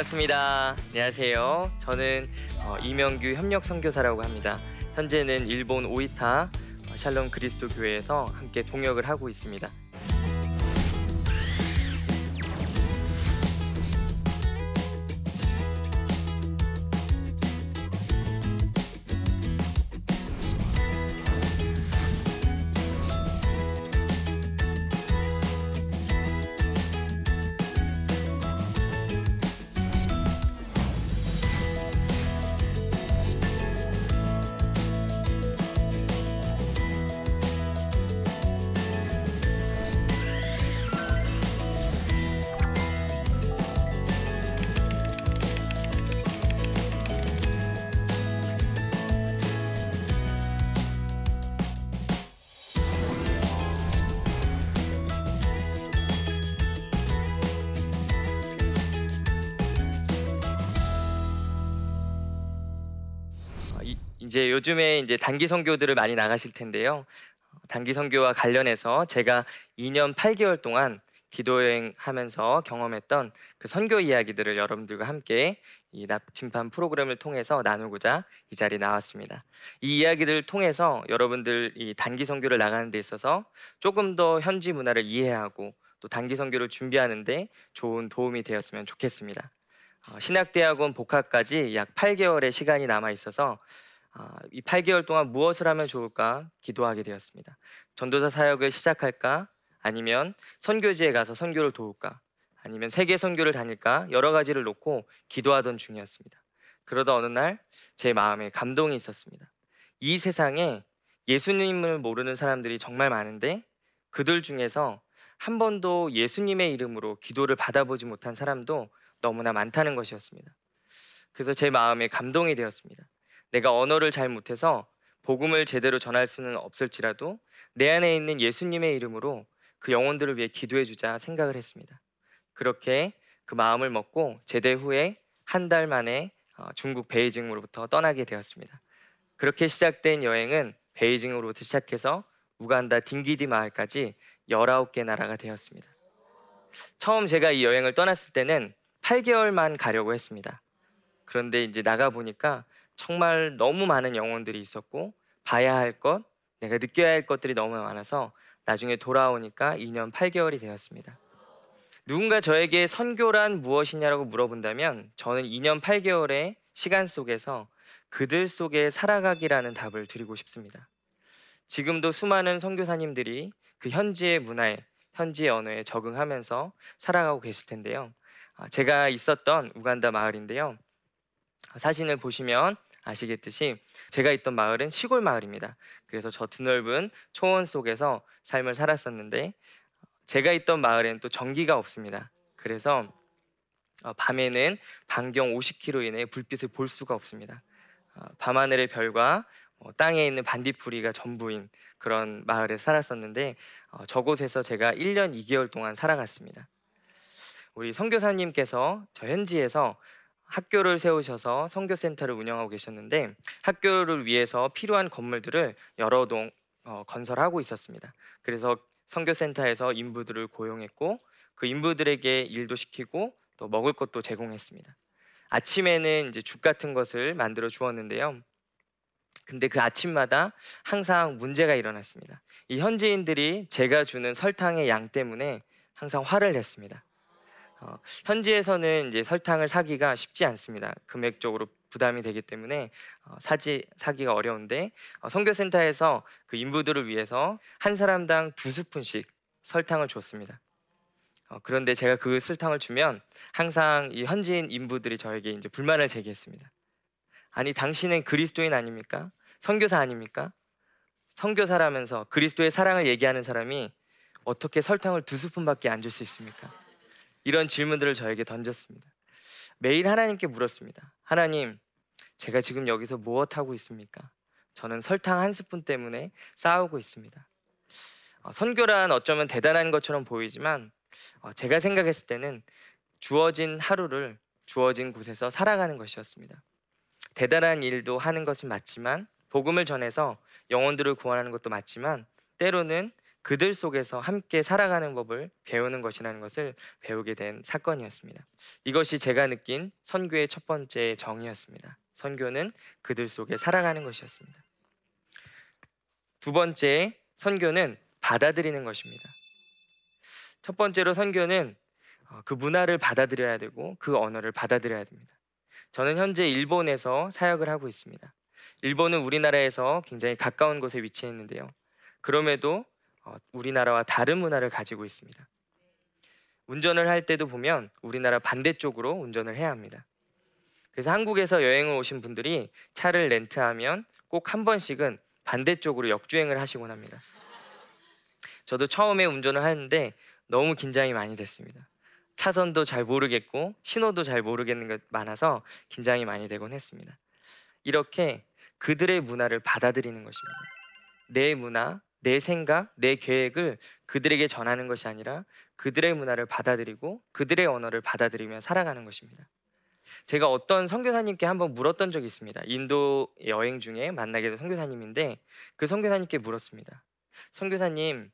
반갑습니다. 안녕하세요. 저는 어, 이명규 협력 선교사라고 합니다. 현재는 일본 오이타 어, 샬롬 그리스도 교회에서 함께 동역을 하고 있습니다. 이, 이제 요즘에 이제 단기 선교들을 많이 나가실 텐데요. 어, 단기 선교와 관련해서 제가 2년 8개월 동안 기도 여행하면서 경험했던 그 선교 이야기들을 여러분들과 함께 이 납침판 프로그램을 통해서 나누고자 이 자리에 나왔습니다. 이 이야기들을 통해서 여러분들 이 단기 선교를 나가는 데 있어서 조금 더 현지 문화를 이해하고 또 단기 선교를 준비하는데 좋은 도움이 되었으면 좋겠습니다. 어, 신학대학원 복학까지 약 8개월의 시간이 남아 있어서 아, 이 8개월 동안 무엇을 하면 좋을까 기도하게 되었습니다. 전도사 사역을 시작할까? 아니면 선교지에 가서 선교를 도울까? 아니면 세계 선교를 다닐까? 여러 가지를 놓고 기도하던 중이었습니다. 그러다 어느 날 제 마음에 감동이 있었습니다. 이 세상에 예수님을 모르는 사람들이 정말 많은데 그들 중에서 한 번도 예수님의 이름으로 기도를 받아보지 못한 사람도 너무나 많다는 것이었습니다. 그래서 제 마음에 감동이 되었습니다. 내가 언어를 잘 못해서 복음을 제대로 전할 수는 없을지라도 내 안에 있는 예수님의 이름으로 그 영혼들을 위해 기도해 주자 생각을 했습니다. 그렇게 그 마음을 먹고 제대 후에 한 달 만에 어, 중국 베이징으로부터 떠나게 되었습니다. 그렇게 시작된 여행은 베이징으로부터 시작해서 우간다 딩기디 마을까지 19개 나라가 되었습니다. 처음 제가 이 여행을 떠났을 때는 8개월만 가려고 했습니다. 그런데 이제 나가 보니까 정말 너무 많은 영혼들이 있었고 봐야 할 것, 내가 느껴야 할 것들이 너무 많아서 나중에 돌아오니까 2년 8개월이 되었습니다. 누군가 저에게 선교란 무엇이냐라고 물어본다면 저는 2년 8개월의 시간 속에서 그들 속에 살아가기라는 답을 드리고 싶습니다. 지금도 수많은 선교사님들이 그 현지의 문화에 현지의 언어에 적응하면서 살아가고 계실 텐데요. 아, 제가 있었던 우간다 마을인데요. 사진을 보시면 아시겠듯이 제가 있던 마을은 시골 마을입니다. 그래서 저 드넓은 초원 속에서 삶을 살았었는데 제가 있던 마을에는 또 전기가 없습니다. 그래서 어, 밤에는 반경 50km 이내에 불빛을 볼 수가 없습니다. 어, 밤하늘의 별과 어, 땅에 있는 반딧불이가 전부인 그런 마을에 살았었는데 저곳에서 제가 1년 2개월 동안 살아갔습니다. 우리 선교사님께서 저 현지에서 학교를 세우셔서 선교센터를 운영하고 계셨는데 학교를 위해서 필요한 건물들을 여러 동 어, 건설하고 있었습니다. 그래서 선교센터에서 인부들을 고용했고 그 인부들에게 일도 시키고 또 먹을 것도 제공했습니다. 아침에는 이제 죽 같은 것을 만들어 주었는데요. 근데 그 아침마다 항상 문제가 일어났습니다. 이 현지인들이 제가 주는 설탕의 양 때문에 항상 화를 냈습니다. 어, 현지에서는 이제 설탕을 사기가 쉽지 않습니다. 금액적으로 부담이 되기 때문에 어, 사지 사기가 어려운데 어, 선교센터에서 그 인부들을 위해서 한 사람당 두 스푼씩 설탕을 줬습니다. 어, 그런데 제가 그 설탕을 주면 항상 이 현지인 인부들이 저에게 이제 불만을 제기했습니다. 아니 당신은 그리스도인 아닙니까? 선교사 아닙니까? 선교사라면서 그리스도의 사랑을 얘기하는 사람이 어떻게 설탕을 두 스푼밖에 안 줄 수 있습니까? 이런 질문들을 저에게 던졌습니다. 매일 하나님께 물었습니다. 하나님, 제가 지금 여기서 무엇 하고 있습니까? 저는 설탕 한 스푼 때문에 싸우고 있습니다. 어, 선교란 어쩌면 대단한 것처럼 보이지만 어, 제가 생각했을 때는 주어진 하루를 주어진 곳에서 살아가는 것이었습니다. 대단한 일도 하는 것은 맞지만 복음을 전해서 영혼들을 구원하는 것도 맞지만 때로는 그들 속에서 함께 살아가는 법을 배우는 것이라는 것을 배우게 된 사건이었습니다. 이것이 제가 느낀 선교의 첫 번째 정의였습니다. 선교는 그들 속에 살아가는 것이었습니다. 두 번째, 선교는 받아들이는 것입니다. 첫 번째로 선교는 어, 그 문화를 받아들여야 되고 그 언어를 받아들여야 됩니다. 저는 현재 일본에서 사역을 하고 있습니다. 일본은 우리나라에서 굉장히 가까운 곳에 위치해 있는데요. 그럼에도 어, 우리나라와 다른 문화를 가지고 있습니다. 운전을 할 때도 보면 우리나라 반대쪽으로 운전을 해야 합니다. 그래서 한국에서 여행을 오신 분들이 차를 렌트하면 꼭 한 번씩은 반대쪽으로 역주행을 하시곤 합니다. 저도 처음에 운전을 하는데 너무 긴장이 많이 됐습니다. 차선도 잘 모르겠고 신호도 잘 모르겠는 것 많아서 긴장이 많이 되곤 했습니다. 이렇게 그들의 문화를 받아들이는 것입니다. 내 문화, 내 생각, 내 계획을 그들에게 전하는 것이 아니라 그들의 문화를 받아들이고 그들의 언어를 받아들이며 살아가는 것입니다. 제가 어떤 선교사님께 한번 물었던 적이 있습니다. 인도 여행 중에 만나게 된 선교사님인데 그 선교사님께 물었습니다. 선교사님,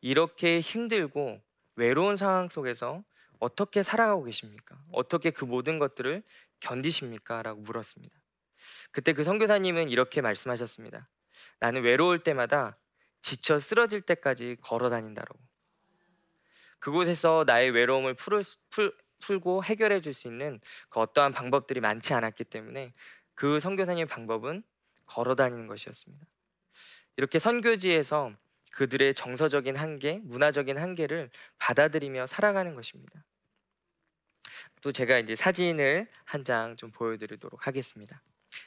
이렇게 힘들고 외로운 상황 속에서 어떻게 살아가고 계십니까? 어떻게 그 모든 것들을 견디십니까? 라고 물었습니다. 그때 그 선교사님은 이렇게 말씀하셨습니다. 나는 외로울 때마다 지쳐 쓰러질 때까지 걸어 다닌다라고. 그곳에서 나의 외로움을 풀을, 풀, 풀고 해결해 줄 수 있는 그 어떠한 방법들이 많지 않았기 때문에 그 선교사님의 방법은 걸어 다니는 것이었습니다. 이렇게 선교지에서 그들의 정서적인 한계, 문화적인 한계를 받아들이며 살아가는 것입니다. 또 제가 이제 사진을 한 장 좀 보여드리도록 하겠습니다.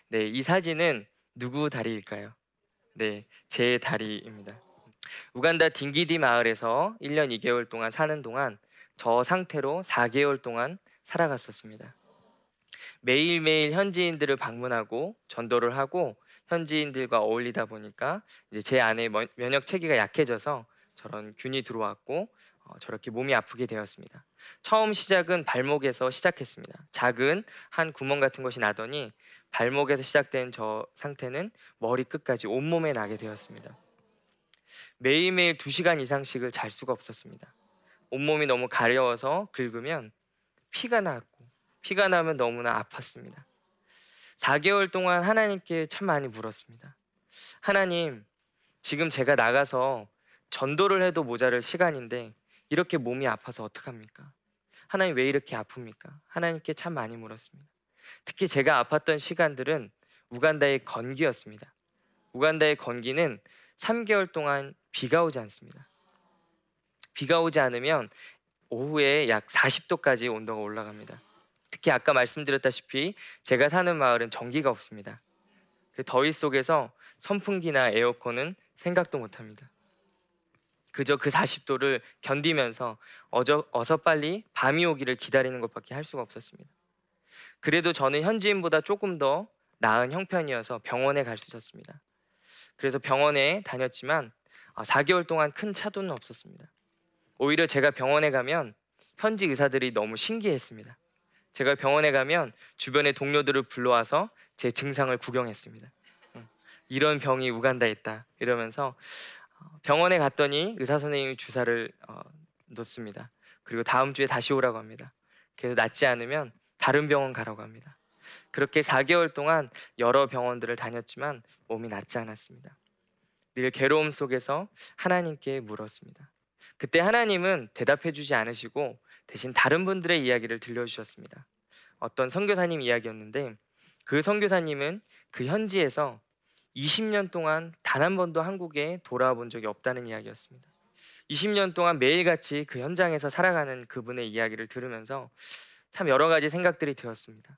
네, 이 사진은 누구 다리일까요? 네, 제 다리입니다. 우간다 딩기디 마을에서 1년 2개월 동안 사는 동안 저 상태로 4개월 동안 살아갔었습니다. 매일매일 현지인들을 방문하고 전도를 하고 현지인들과 어울리다 보니까 이제 제 안에 면역 체계가 약해져서 저런 균이 들어왔고 어, 저렇게 몸이 아프게 되었습니다. 처음 시작은 발목에서 시작했습니다. 작은 한 구멍 같은 것이 나더니 발목에서 시작된 저 상태는 머리 끝까지 온몸에 나게 되었습니다. 매일매일 2시간 이상씩을 잘 수가 없었습니다. 온몸이 너무 가려워서 긁으면 피가 났고 피가 나면 너무나 아팠습니다. 4개월 동안 하나님께 참 많이 물었습니다. 하나님, 지금 제가 나가서 전도를 해도 모자랄 시간인데 이렇게 몸이 아파서 어떡합니까? 하나님 왜 이렇게 아픕니까? 하나님께 참 많이 물었습니다. 특히 제가 아팠던 시간들은 우간다의 건기였습니다. 우간다의 건기는 3개월 동안 비가 오지 않습니다. 비가 오지 않으면 오후에 약 40도까지 온도가 올라갑니다. 특히 아까 말씀드렸다시피 제가 사는 마을은 전기가 없습니다. 그 더위 속에서 선풍기나 에어컨은 생각도 못 합니다. 그저 그 40도를 견디면서 어저, 어서 빨리 밤이 오기를 기다리는 것밖에 할 수가 없었습니다. 그래도 저는 현지인보다 조금 더 나은 형편이어서 병원에 갈 수 있었습니다. 그래서 병원에 다녔지만 4개월 아, 동안 큰 차도는 없었습니다. 오히려 제가 병원에 가면 현지 의사들이 너무 신기했습니다. 제가 병원에 가면 주변의 동료들을 불러와서 제 증상을 구경했습니다. 이런 병이 우간다에 있다 이러면서 어, 병원에 갔더니 의사 선생님이 주사를 어, 놓습니다. 그리고 다음 주에 다시 오라고 합니다. 그래서 낫지 않으면 다른 병원 가라고 합니다. 그렇게 4개월 동안 여러 병원들을 다녔지만 몸이 낫지 않았습니다. 늘 괴로움 속에서 하나님께 물었습니다. 그때 하나님은 대답해 주지 않으시고 대신 다른 분들의 이야기를 들려주셨습니다. 어떤 선교사님 이야기였는데 그 선교사님은 그 현지에서 20년 동안 단 한 번도 한국에 돌아와 본 적이 없다는 이야기였습니다. 20년 동안 매일같이 그 현장에서 살아가는 그분의 이야기를 들으면서 참 여러 가지 생각들이 되었습니다.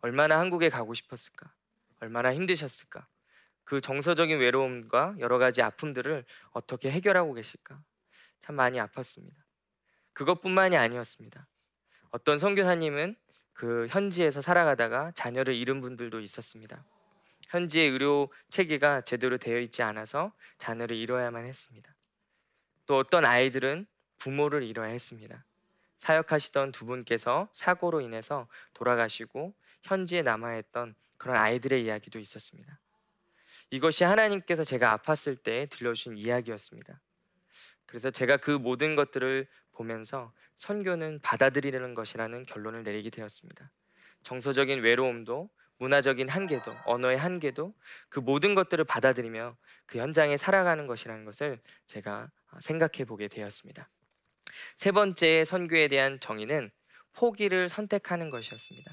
얼마나 한국에 가고 싶었을까? 얼마나 힘드셨을까? 그 정서적인 외로움과 여러 가지 아픔들을 어떻게 해결하고 계실까? 참 많이 아팠습니다. 그것뿐만이 아니었습니다. 어떤 선교사님은 그 현지에서 살아가다가 자녀를 잃은 분들도 있었습니다. 현지의 의료 체계가 제대로 되어 있지 않아서 자녀를 잃어야만 했습니다. 또 어떤 아이들은 부모를 잃어야 했습니다. 사역하시던 두 분께서 사고로 인해서 돌아가시고 현지에 남아있던 그런 아이들의 이야기도 있었습니다. 이것이 하나님께서 제가 아팠을 때 들려주신 이야기였습니다. 그래서 제가 그 모든 것들을 보면서 선교는 받아들이려는 것이라는 결론을 내리게 되었습니다. 정서적인 외로움도 문화적인 한계도 언어의 한계도 그 모든 것들을 받아들이며 그 현장에 살아가는 것이라는 것을 제가 생각해 보게 되었습니다. 세 번째 선교에 대한 정의는 포기를 선택하는 것이었습니다.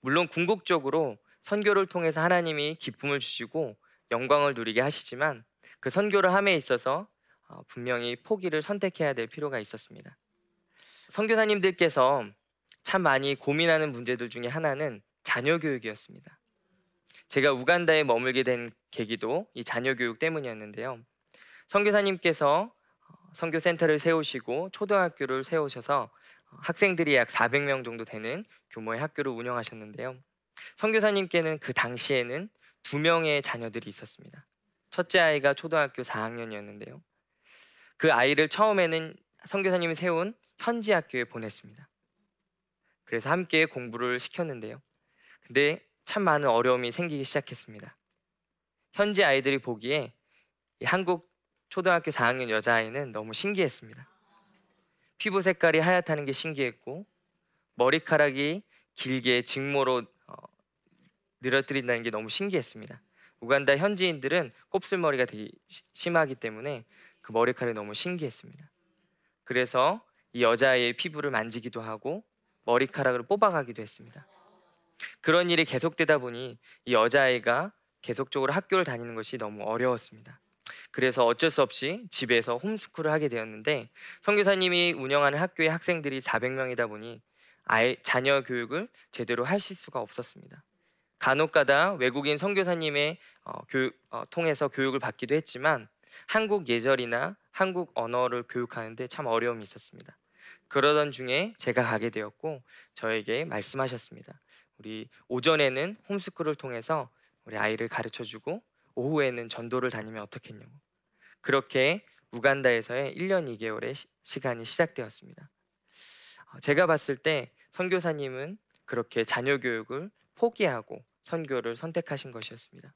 물론 궁극적으로 선교를 통해서 하나님이 기쁨을 주시고 영광을 누리게 하시지만 그 선교를 함에 있어서 어, 분명히 포기를 선택해야 될 필요가 있었습니다. 선교사님들께서 참 많이 고민하는 문제들 중에 하나는 자녀 교육이었습니다. 제가 우간다에 머물게 된 계기도 이 자녀 교육 때문이었는데요. 선교사님께서 어, 선교 센터를 세우시고 초등학교를 세우셔서 어, 학생들이 약 400명 정도 되는 규모의 학교를 운영하셨는데요. 선교사님께는 그 당시에는 두 명의 자녀들이 있었습니다. 첫째 아이가 초등학교 4학년이었는데요. 그 아이를 처음에는 선교사님이 세운 현지 학교에 보냈습니다. 그래서 함께 공부를 시켰는데요. 근데 참 많은 어려움이 생기기 시작했습니다. 현지 아이들이 보기에 한국 초등학교 4학년 여자아이는 너무 신기했습니다. 피부 색깔이 하얗다는 게 신기했고 머리카락이 길게 직모로 어, 늘어뜨린다는 게 너무 신기했습니다. 우간다 현지인들은 곱슬머리가 되게 심하기 때문에 그 머리카락이 너무 신기했습니다. 그래서 이 여자아이의 피부를 만지기도 하고 머리카락을 뽑아가기도 했습니다. 그런 일이 계속되다 보니 이 여자아이가 계속적으로 학교를 다니는 것이 너무 어려웠습니다. 그래서 어쩔 수 없이 집에서 홈스쿨을 하게 되었는데 선교사님이 운영하는 학교의 학생들이 400명이다 보니 아이 자녀 교육을 제대로 하실 수가 없었습니다. 간혹가다 외국인 선교사님의 어, 교육 어, 통해서 교육을 받기도 했지만 한국 예절이나 한국 언어를 교육하는데 참 어려움이 있었습니다. 그러던 중에 제가 가게 되었고 저에게 말씀하셨습니다. 우리 오전에는 홈스쿨을 통해서 우리 아이를 가르쳐 주고 오후에는 전도를 다니면 어떻겠냐고. 그렇게 우간다에서의 1년 2개월의 시, 시간이 시작되었습니다. 어, 제가 봤을 때 선교사님은 그렇게 자녀 교육을 포기하고 선교를 선택하신 것이었습니다.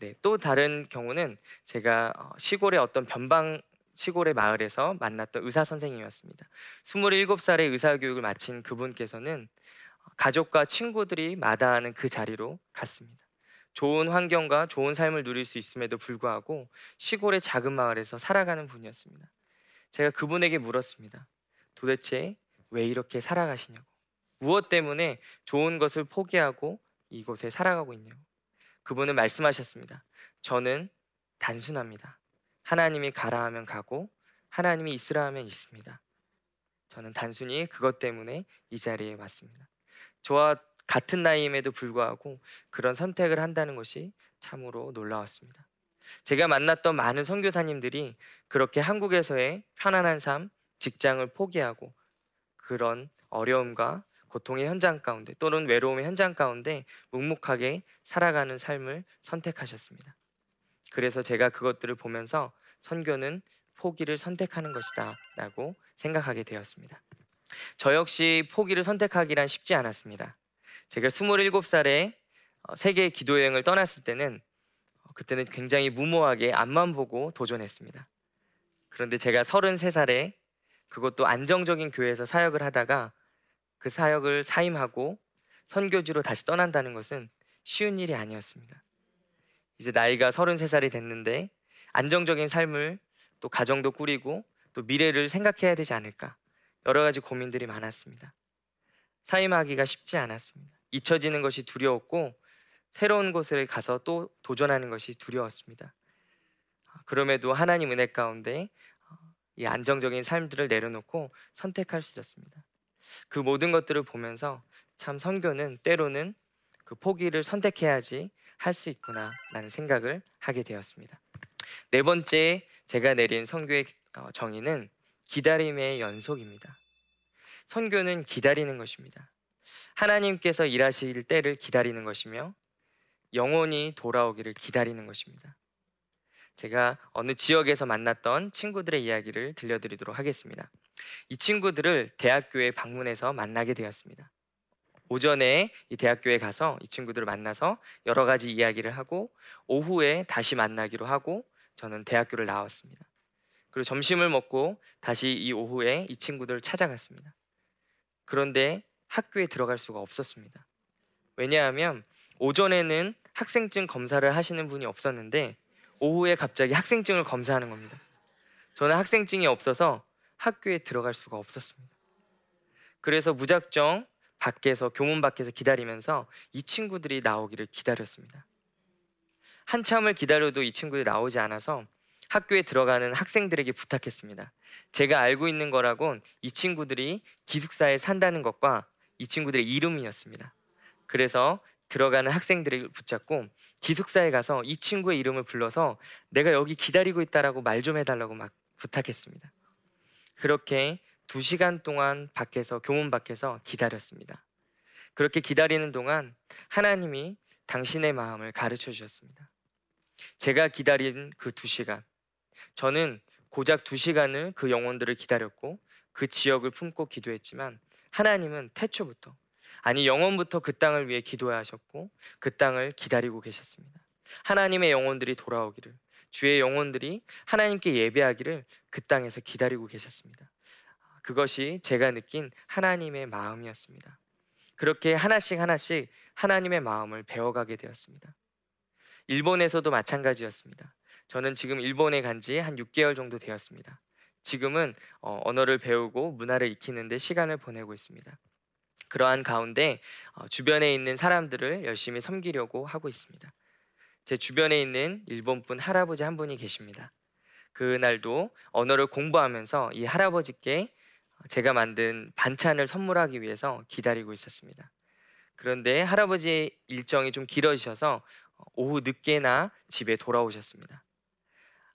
네, 또 다른 경우는 제가 어, 시골의 어떤 변방 시골의 마을에서 만났던 의사 선생님이었습니다. 27살의 의사 교육을 마친 그분께서는 가족과 친구들이 마다하는 그 자리로 갔습니다. 좋은 환경과 좋은 삶을 누릴 수 있음에도 불구하고 시골의 작은 마을에서 살아가는 분이었습니다. 제가 그분에게 물었습니다. 도대체 왜 이렇게 살아가시냐고. 무엇 때문에 좋은 것을 포기하고 이곳에 살아가고 있냐고. 그분은 말씀하셨습니다. 저는 단순합니다. 하나님이 가라 하면 가고 하나님이 있으라 하면 있습니다. 저는 단순히 그것 때문에 이 자리에 왔습니다. 저와 같은 나이임에도 불구하고 그런 선택을 한다는 것이 참으로 놀라웠습니다. 제가 만났던 많은 선교사님들이 그렇게 한국에서의 편안한 삶, 직장을 포기하고 그런 어려움과 고통의 현장 가운데 또는 외로움의 현장 가운데 묵묵하게 살아가는 삶을 선택하셨습니다. 그래서 제가 그것들을 보면서 선교는 포기를 선택하는 것이다라고 생각하게 되었습니다. 저 역시 포기를 선택하기란 쉽지 않았습니다. 제가 27살에 어, 세계 기도 여행을 떠났을 때는 어, 그때는 굉장히 무모하게 앞만 보고 도전했습니다. 그런데 제가 33살에 그것도 안정적인 교회에서 사역을 하다가 그 사역을 사임하고 선교지로 다시 떠난다는 것은 쉬운 일이 아니었습니다. 이제 나이가 33살이 됐는데 안정적인 삶을 또 가정도 꾸리고 또 미래를 생각해야 되지 않을까 여러 가지 고민들이 많았습니다. 사임하기가 쉽지 않았습니다. 잊혀지는 것이 두려웠고 새로운 곳을 가서 또 도전하는 것이 두려웠습니다. 그럼에도 하나님 은혜 가운데 이 안정적인 삶들을 내려놓고 선택할 수 있었습니다. 그 모든 것들을 보면서 참 선교는 때로는 그 포기를 선택해야지 할 수 있구나라는 생각을 하게 되었습니다. 네 번째 제가 내린 선교의 어, 정의는 기다림의 연속입니다. 선교는 기다리는 것입니다. 하나님께서 일하실 때를 기다리는 것이며 영원히 돌아오기를 기다리는 것입니다. 제가 어느 지역에서 만났던 친구들의 이야기를 들려드리도록 하겠습니다. 이 친구들을 대학교에 방문해서 만나게 되었습니다. 오전에 이 대학교에 가서 이 친구들을 만나서 여러 가지 이야기를 하고 오후에 다시 만나기로 하고 저는 대학교를 나왔습니다. 그리고 점심을 먹고 다시 이 오후에 이 친구들을 찾아갔습니다. 그런데 학교에 들어갈 수가 없었습니다. 왜냐하면 오전에는 학생증 검사를 하시는 분이 없었는데 오후에 갑자기 학생증을 검사하는 겁니다. 저는 학생증이 없어서 학교에 들어갈 수가 없었습니다. 그래서 무작정 밖에서 교문 밖에서 기다리면서 이 친구들이 나오기를 기다렸습니다. 한참을 기다려도 이 친구들이 나오지 않아서 학교에 들어가는 학생들에게 부탁했습니다. 제가 알고 있는 거라곤 이 친구들이 기숙사에 산다는 것과 이 친구들의 이름이었습니다. 그래서 들어가는 학생들을 붙잡고 기숙사에 가서 이 친구의 이름을 불러서 내가 여기 기다리고 있다라고 말 좀 해달라고 막 부탁했습니다. 그렇게 두 시간 동안 밖에서 교문 밖에서 기다렸습니다. 그렇게 기다리는 동안 하나님이 당신의 마음을 가르쳐 주셨습니다. 제가 기다린 그 두 시간, 저는 고작 두 시간을 그 영혼들을 기다렸고 그 지역을 품고 기도했지만 하나님은 태초부터 아니 영원부터 그 땅을 위해 기도하셨고 그 땅을 기다리고 계셨습니다. 하나님의 영혼들이 돌아오기를 주의 영혼들이 하나님께 예배하기를 그 땅에서 기다리고 계셨습니다. 그것이 제가 느낀 하나님의 마음이었습니다. 그렇게 하나씩 하나씩 하나님의 마음을 배워가게 되었습니다. 일본에서도 마찬가지였습니다. 저는 지금 일본에 간 지 한 6개월 정도 되었습니다. 지금은 어, 언어를 배우고 문화를 익히는데 시간을 보내고 있습니다. 그러한 가운데 어, 주변에 있는 사람들을 열심히 섬기려고 하고 있습니다. 제 주변에 있는 일본 분 할아버지 한 분이 계십니다. 그날도 언어를 공부하면서 이 할아버지께 제가 만든 반찬을 선물하기 위해서 기다리고 있었습니다. 그런데 할아버지의 일정이 좀 길어지셔서 오후 늦게나 집에 돌아오셨습니다.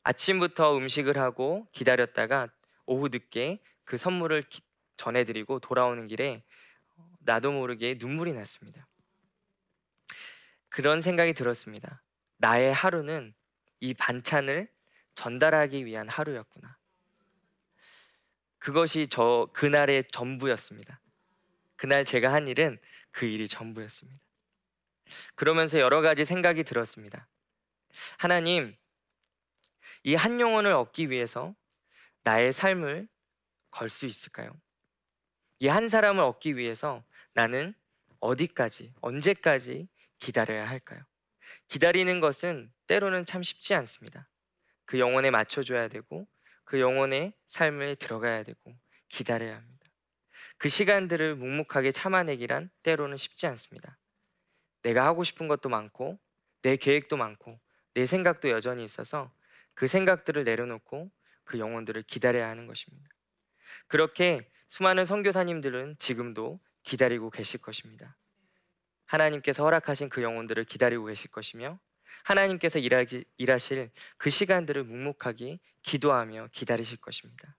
아침부터 음식을 하고 기다렸다가 오후 늦게 그 선물을 전해드리고 돌아오는 길에 나도 모르게 눈물이 났습니다. 그런 생각이 들었습니다. 나의 하루는 이 반찬을 전달하기 위한 하루였구나. 그것이 저 그날의 전부였습니다. 그날 제가 한 일은 그 일이 전부였습니다. 그러면서 여러 가지 생각이 들었습니다. 하나님, 이 한 영혼을 얻기 위해서 나의 삶을 걸 수 있을까요? 이 한 사람을 얻기 위해서 나는 어디까지, 언제까지 기다려야 할까요? 기다리는 것은 때로는 참 쉽지 않습니다. 그 영혼에 맞춰줘야 되고, 그 영혼의 삶을 들어가야 되고, 기다려야 합니다. 그 시간들을 묵묵하게 참아내기란 때로는 쉽지 않습니다. 내가 하고 싶은 것도 많고 내 계획도 많고 내 생각도 여전히 있어서 그 생각들을 내려놓고 그 영혼들을 기다려야 하는 것입니다. 그렇게 수많은 선교사님들은 지금도 기다리고 계실 것입니다. 하나님께서 허락하신 그 영혼들을 기다리고 계실 것이며 하나님께서 일하기, 일하실 그 시간들을 묵묵하게 기도하며 기다리실 것입니다.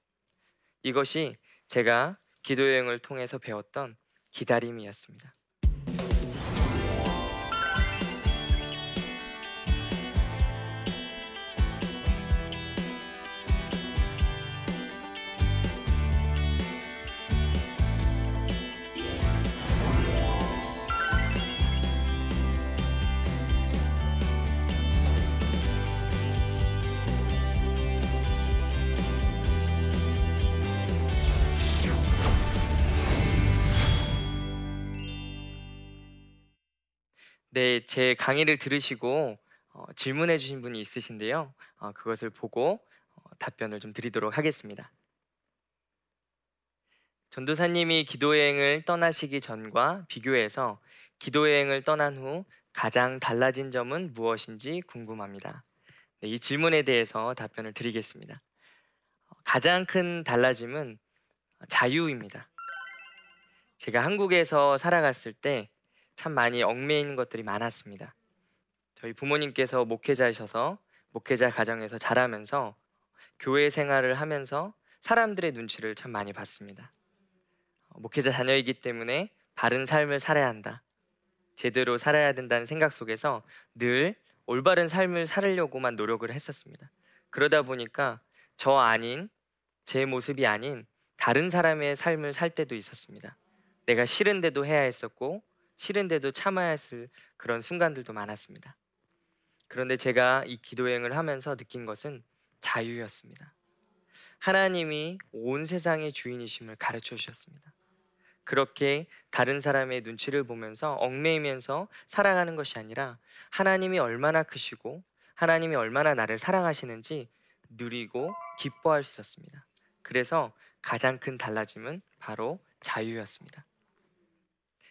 이것이 제가 기도 여행을 통해서 배웠던 기다림이었습니다. 네, 제 강의를 들으시고 어, 질문해 주신 분이 있으신데요. 어, 그것을 보고 어, 답변을 좀 드리도록 하겠습니다. 전도사님이 기도여행을 떠나시기 전과 비교해서 기도여행을 떠난 후 가장 달라진 점은 무엇인지 궁금합니다. 네, 이 질문에 대해서 답변을 드리겠습니다. 어, 가장 큰 달라짐은 자유입니다. 제가 한국에서 살아갔을 때 참 많이 얽매이는 것들이 많았습니다. 저희 부모님께서 목회자이셔서 목회자 가정에서 자라면서 교회 생활을 하면서 사람들의 눈치를 참 많이 봤습니다. 어, 목회자 자녀이기 때문에 바른 삶을 살아야 한다. 제대로 살아야 된다는 생각 속에서 늘 올바른 삶을 살려고만 노력을 했었습니다. 그러다 보니까 저 아닌 제 모습이 아닌 다른 사람의 삶을 살 때도 있었습니다. 내가 싫은데도 해야 했었고 싫은데도 참아야 했을 그런 순간들도 많았습니다. 그런데 제가 이 기도여행을 하면서 느낀 것은 자유였습니다. 하나님이 온 세상의 주인이심을 가르쳐 주셨습니다. 그렇게 다른 사람의 눈치를 보면서 얽매이면서 살아가는 것이 아니라 하나님이 얼마나 크시고 하나님이 얼마나 나를 사랑하시는지 누리고 기뻐할 수 있었습니다. 그래서 가장 큰 달라짐은 바로 자유였습니다.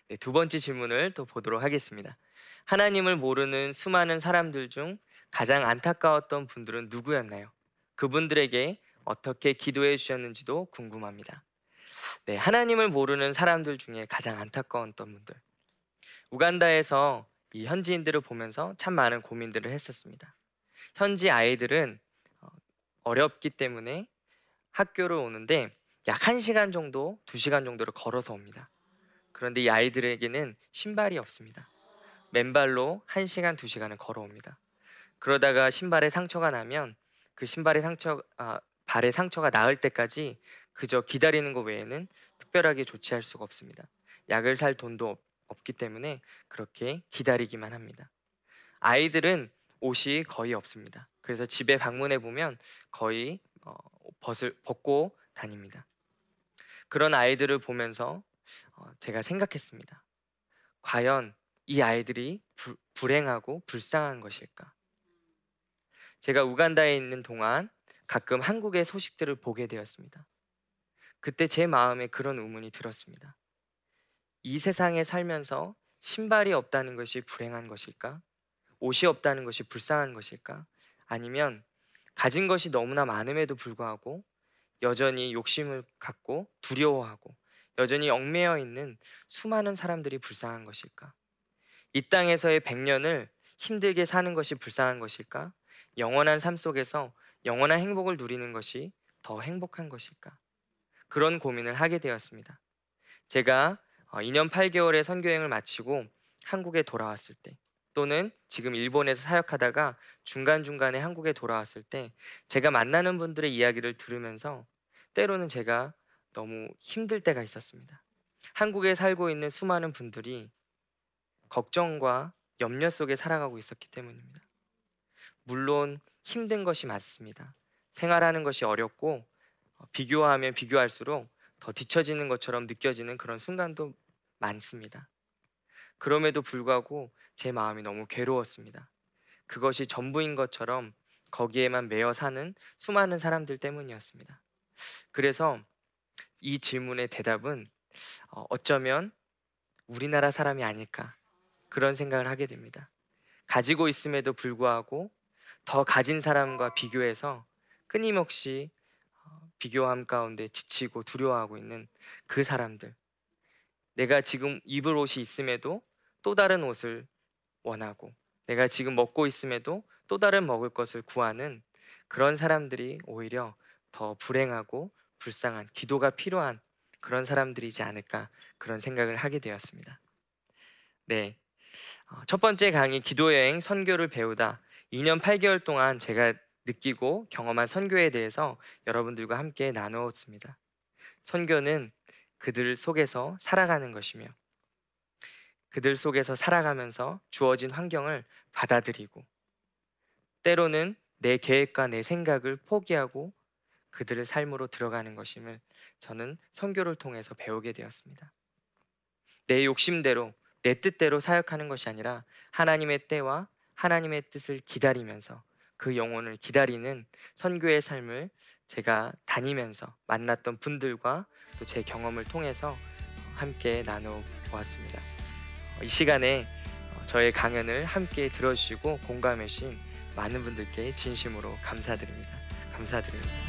네, 두 번째 질문을 또 보도록 하겠습니다. 하나님을 모르는 수많은 사람들 중 가장 안타까웠던 분들은 누구였나요? 그분들에게 어떻게 기도해 주셨는지도 궁금합니다. 네, 하나님을 모르는 사람들 중에 가장 안타까웠던 분들. 우간다에서 이 현지인들을 보면서 참 많은 고민들을 했었습니다. 현지 아이들은 어, 어렵기 때문에 학교를 오는데 약 1시간 정도, 2시간 정도를 걸어서 옵니다. 그런데 이 아이들에게는 신발이 없습니다. 맨발로 1시간, 2시간을 걸어옵니다. 그러다가 신발에 상처가 나면 그 신발의 상처, 아, 발의 상처가 나을 때까지 그저 기다리는 것 외에는 특별하게 조치할 수가 없습니다. 약을 살 돈도 없, 기 때문에 그렇게 기다리기만 합니다. 아이들은 옷이 거의 없습니다. 그래서 집에 방문해 보면 거의 어, 벗을 벗고 다닙니다. 그런 아이들을 보면서 어, 제가 생각했습니다. 과연 이 아이들이 부, 불행하고 불쌍한 것일까? 제가 우간다에 있는 동안 가끔 한국의 소식들을 보게 되었습니다. 그때 제 마음에 그런 의문이 들었습니다. 이 세상에 살면서 신발이 없다는 것이 불행한 것일까? 옷이 없다는 것이 불쌍한 것일까? 아니면 가진 것이 너무나 많음에도 불구하고 여전히 욕심을 갖고 두려워하고 여전히 얽매여 있는 수많은 사람들이 불쌍한 것일까? 이 땅에서의 백년을 힘들게 사는 것이 불쌍한 것일까? 영원한 삶 속에서 영원한 행복을 누리는 것이 더 행복한 것일까? 그런 고민을 하게 되었습니다. 제가 2년 어, 8개월의 선교행을 마치고 한국에 돌아왔을 때 또는 지금 일본에서 사역하다가 중간중간에 한국에 돌아왔을 때 제가 만나는 분들의 이야기를 들으면서 때로는 제가 너무 힘들 때가 있었습니다. 한국에 살고 있는 수많은 분들이 걱정과 염려 속에 살아가고 있었기 때문입니다. 물론 힘든 것이 맞습니다. 생활하는 것이 어렵고 어, 비교하면 비교할수록 더 뒤처지는 것처럼 느껴지는 그런 순간도 많습니다. 그럼에도 불구하고 제 마음이 너무 괴로웠습니다. 그것이 전부인 것처럼 거기에만 매여 사는 수많은 사람들 때문이었습니다. 그래서 이 질문의 대답은 어, 어쩌면 우리나라 사람이 아닐까 그런 생각을 하게 됩니다. 가지고 있음에도 불구하고 더 가진 사람과 비교해서 끊임없이 비교함 가운데 지치고 두려워하고 있는 그 사람들. 내가 지금 입을 옷이 있음에도 또 다른 옷을 원하고 내가 지금 먹고 있음에도 또 다른 먹을 것을 구하는 그런 사람들이 오히려 더 불행하고 불쌍한 기도가 필요한 그런 사람들이지 않을까 그런 생각을 하게 되었습니다. 네. 어, 첫 번째 강의 기도 여행 선교를 배우다 2년 8개월 동안 제가 느끼고 경험한 선교에 대해서 여러분들과 함께 나누었습니다. 선교는 그들 속에서 살아가는 것이며 그들 속에서 살아가면서 주어진 환경을 받아들이고 때로는 내 계획과 내 생각을 포기하고 그들의 삶으로 들어가는 것임을 저는 선교를 통해서 배우게 되었습니다. 내 욕심대로 내 뜻대로 사역하는 것이 아니라 하나님의 때와 하나님의 뜻을 기다리면서 그 영혼을 기다리는 선교의 삶을 제가 다니면서 만났던 분들과 또 제 경험을 통해서 함께 나눠 보았습니다. 이 시간에 저의 강연을 함께 들어주시고 공감해 주신 많은 분들께 진심으로 감사드립니다. 감사드립니다.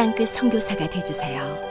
땅끝 선교사가 되주세요.